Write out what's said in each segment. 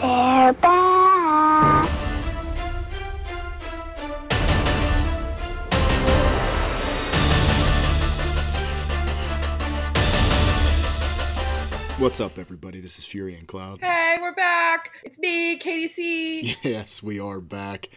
They're back. What's up, everybody? This is Fury and Cloud. Hey, we're back. It's me, KDC. Yes, we are back,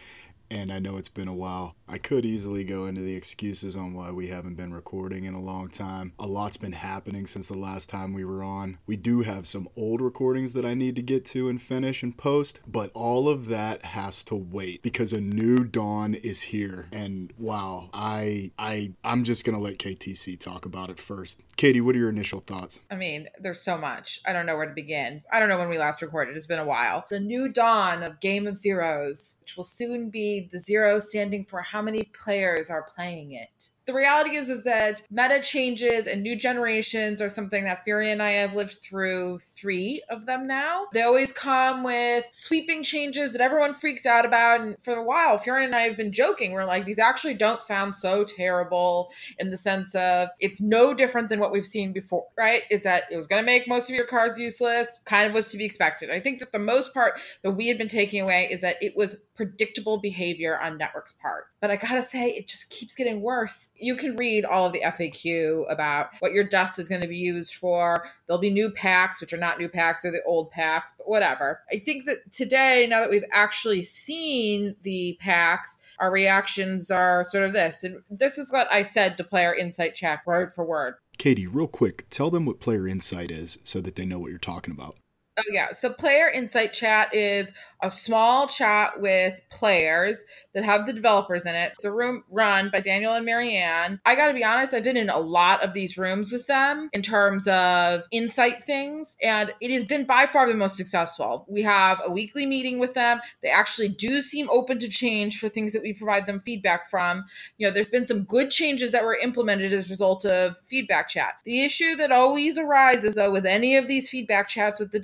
and I know it's been a while. I could easily go into the excuses on why we haven't been recording in a long time. A lot's been happening since the last time we were on. We do have some old recordings that I need to get to and finish and post, but all of that has to wait because a new dawn is here. And wow, I I I'm just going to let KTC talk about it first. Katie, what are your initial thoughts? I mean, there's so much. I don't know where to begin. I don't know when we last recorded. It's been a while. The new dawn of Game of Zeros, which will soon be the zero standing for how many players are playing it. The reality is is that meta changes and new generations are something that Fury and I have lived through three of them now. They always come with sweeping changes that everyone freaks out about. And for a while, Fury and I have been joking. We're like, these actually don't sound so terrible in the sense of it's no different than what we've seen before, right? Is that it was going to make most of your cards useless, kind of was to be expected. I think that the most part that we had been taking away is that it was predictable behavior on Network's part. But I gotta say, it just keeps getting worse. You can read all of the FAQ about what your dust is going to be used for. There'll be new packs, which are not new packs, or the old packs, but whatever. I think that today, now that we've actually seen the packs, our reactions are sort of this. And this is what I said to Player Insight Chat word for word. Katie, real quick, tell them what Player Insight is so that they know what you're talking about. Oh, yeah. So, Player Insight Chat is a small chat with players that have the developers in it. It's a room run by Daniel and Marianne. I got to be honest, I've been in a lot of these rooms with them in terms of insight things, and it has been by far the most successful. We have a weekly meeting with them. They actually do seem open to change for things that we provide them feedback from. You know, there's been some good changes that were implemented as a result of feedback chat. The issue that always arises, though, with any of these feedback chats with the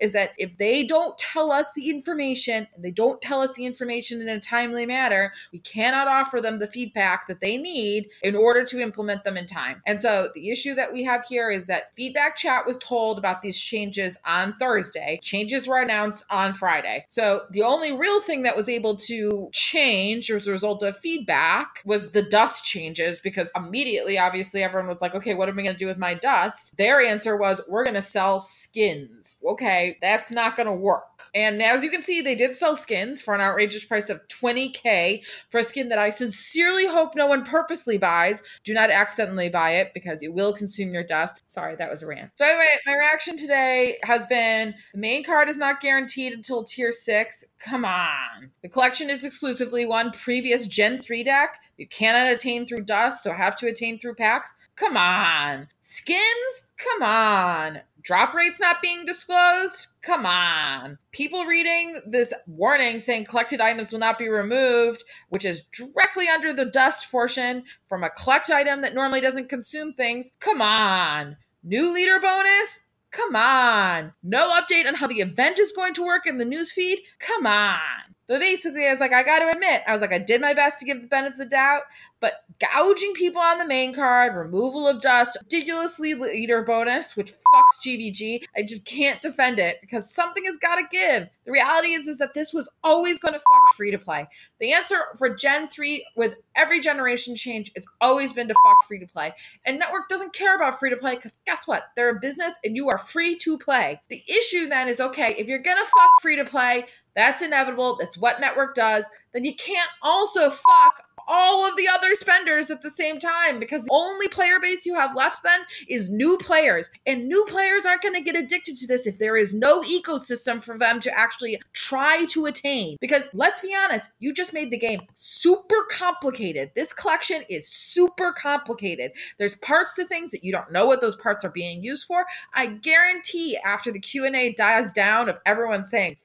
is that if they don't tell us the information and they don't tell us the information in a timely manner, we cannot offer them the feedback that they need in order to implement them in time. And so the issue that we have here is that feedback chat was told about these changes on Thursday. Changes were announced on Friday. So the only real thing that was able to change as a result of feedback was the dust changes because immediately, obviously, everyone was like, okay, what am I going to do with my dust? Their answer was, we're going to sell skins. Okay, that's not going to work. And as you can see, they did sell skins for an outrageous price of 20K for a skin that I sincerely hope no one purposely buys. Do not accidentally buy it because it will consume your dust. Sorry, that was a rant. So, anyway, my reaction today has been the main card is not guaranteed until tier six. Come on. The collection is exclusively one previous Gen 3 deck. You cannot attain through dust, so have to attain through packs. Come on. Skins? Come on. Drop rates not being disclosed? Come on. People reading this warning saying collected items will not be removed, which is directly under the dust portion from a collect item that normally doesn't consume things. Come on. New leader bonus? Come on. No update on how the event is going to work in the newsfeed? Come on. But basically, I was like, I got to admit, I was like, I did my best to give the benefit of the doubt, but gouging people on the main card, removal of dust, ridiculously leader bonus, which fucks GVG, I just can't defend it because something has got to give. The reality is, is that this was always going to fuck free to play. The answer for Gen 3 with every generation change it's always been to fuck free to play. And Network doesn't care about free to play because guess what? They're a business and you are free to play. The issue then is okay, if you're going to fuck free to play, that's inevitable. That's what network does. Then you can't also fuck all of the other spenders at the same time because the only player base you have left then is new players. And new players aren't going to get addicted to this if there is no ecosystem for them to actually try to attain. Because let's be honest, you just made the game super complicated. This collection is super complicated. There's parts to things that you don't know what those parts are being used for. I guarantee after the Q&A dies down of everyone saying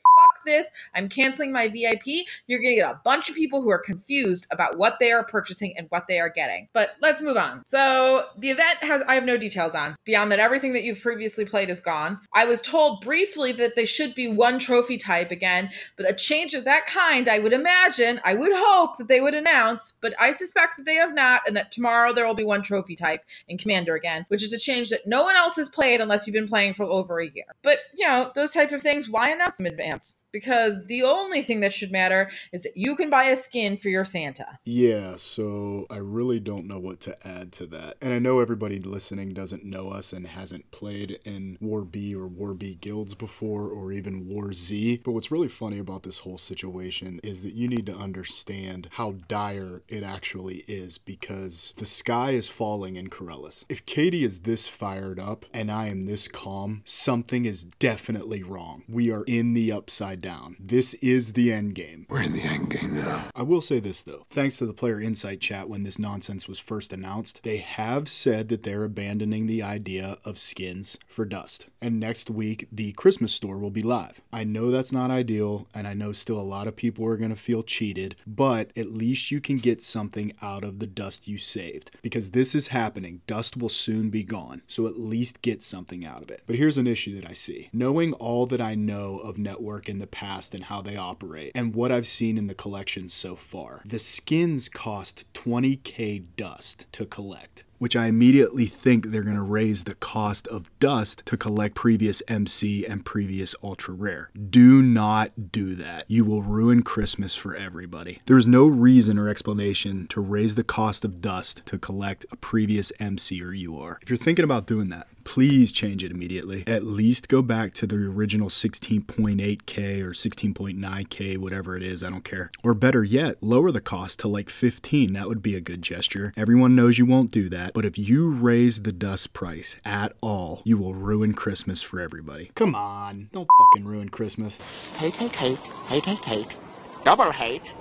this. I'm canceling my VIP. You're going to get a bunch of people who are confused about what they are purchasing and what they are getting. But let's move on. So the event has, I have no details on beyond that. Everything that you've previously played is gone. I was told briefly that they should be one trophy type again, but a change of that kind, I would imagine, I would hope that they would announce, but I suspect that they have not, and that tomorrow there will be one trophy type in Commander again, which is a change that no one else has played unless you've been playing for over a year. But, you know, those type of things, why announce them in advance? Because the only thing that should matter is that you can buy a skin for your Santa. Yeah, so I really don't know what to add to that. And I know everybody listening doesn't know us and hasn't played in War B or War B guilds before or even War Z. But what's really funny about this whole situation is that you need to understand how dire it actually is because the sky is falling in Corellis. If Katie is this fired up and I am this calm, something is definitely wrong. We are in the upside down. This is the end game. We're in the end game now. I will say this though. Thanks to the player insight chat when this nonsense was first announced, they have said that they're abandoning the idea of skins for dust. And next week, the Christmas store will be live. I know that's not ideal, and I know still a lot of people are going to feel cheated, but at least you can get something out of the dust you saved. Because this is happening, dust will soon be gone, so at least get something out of it. But here's an issue that I see. Knowing all that I know of Network in the past and how they operate, and what I've seen in the collections so far, the skins cost 20k dust to collect which I immediately think they're going to raise the cost of dust to collect previous MC and previous ultra rare. Do not do that. You will ruin Christmas for everybody. There is no reason or explanation to raise the cost of dust to collect a previous MC or UR. If you're thinking about doing that, please change it immediately. At least go back to the original 16.8K or 16.9K, whatever it is, I don't care. Or better yet, lower the cost to like 15. That would be a good gesture. Everyone knows you won't do that, but if you raise the dust price at all, you will ruin Christmas for everybody. Come on, don't fucking ruin Christmas. Hate, hate, hate, hate, hate, hate. Double hate.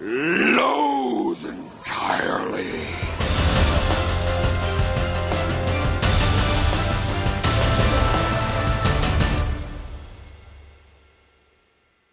Loathe entirely.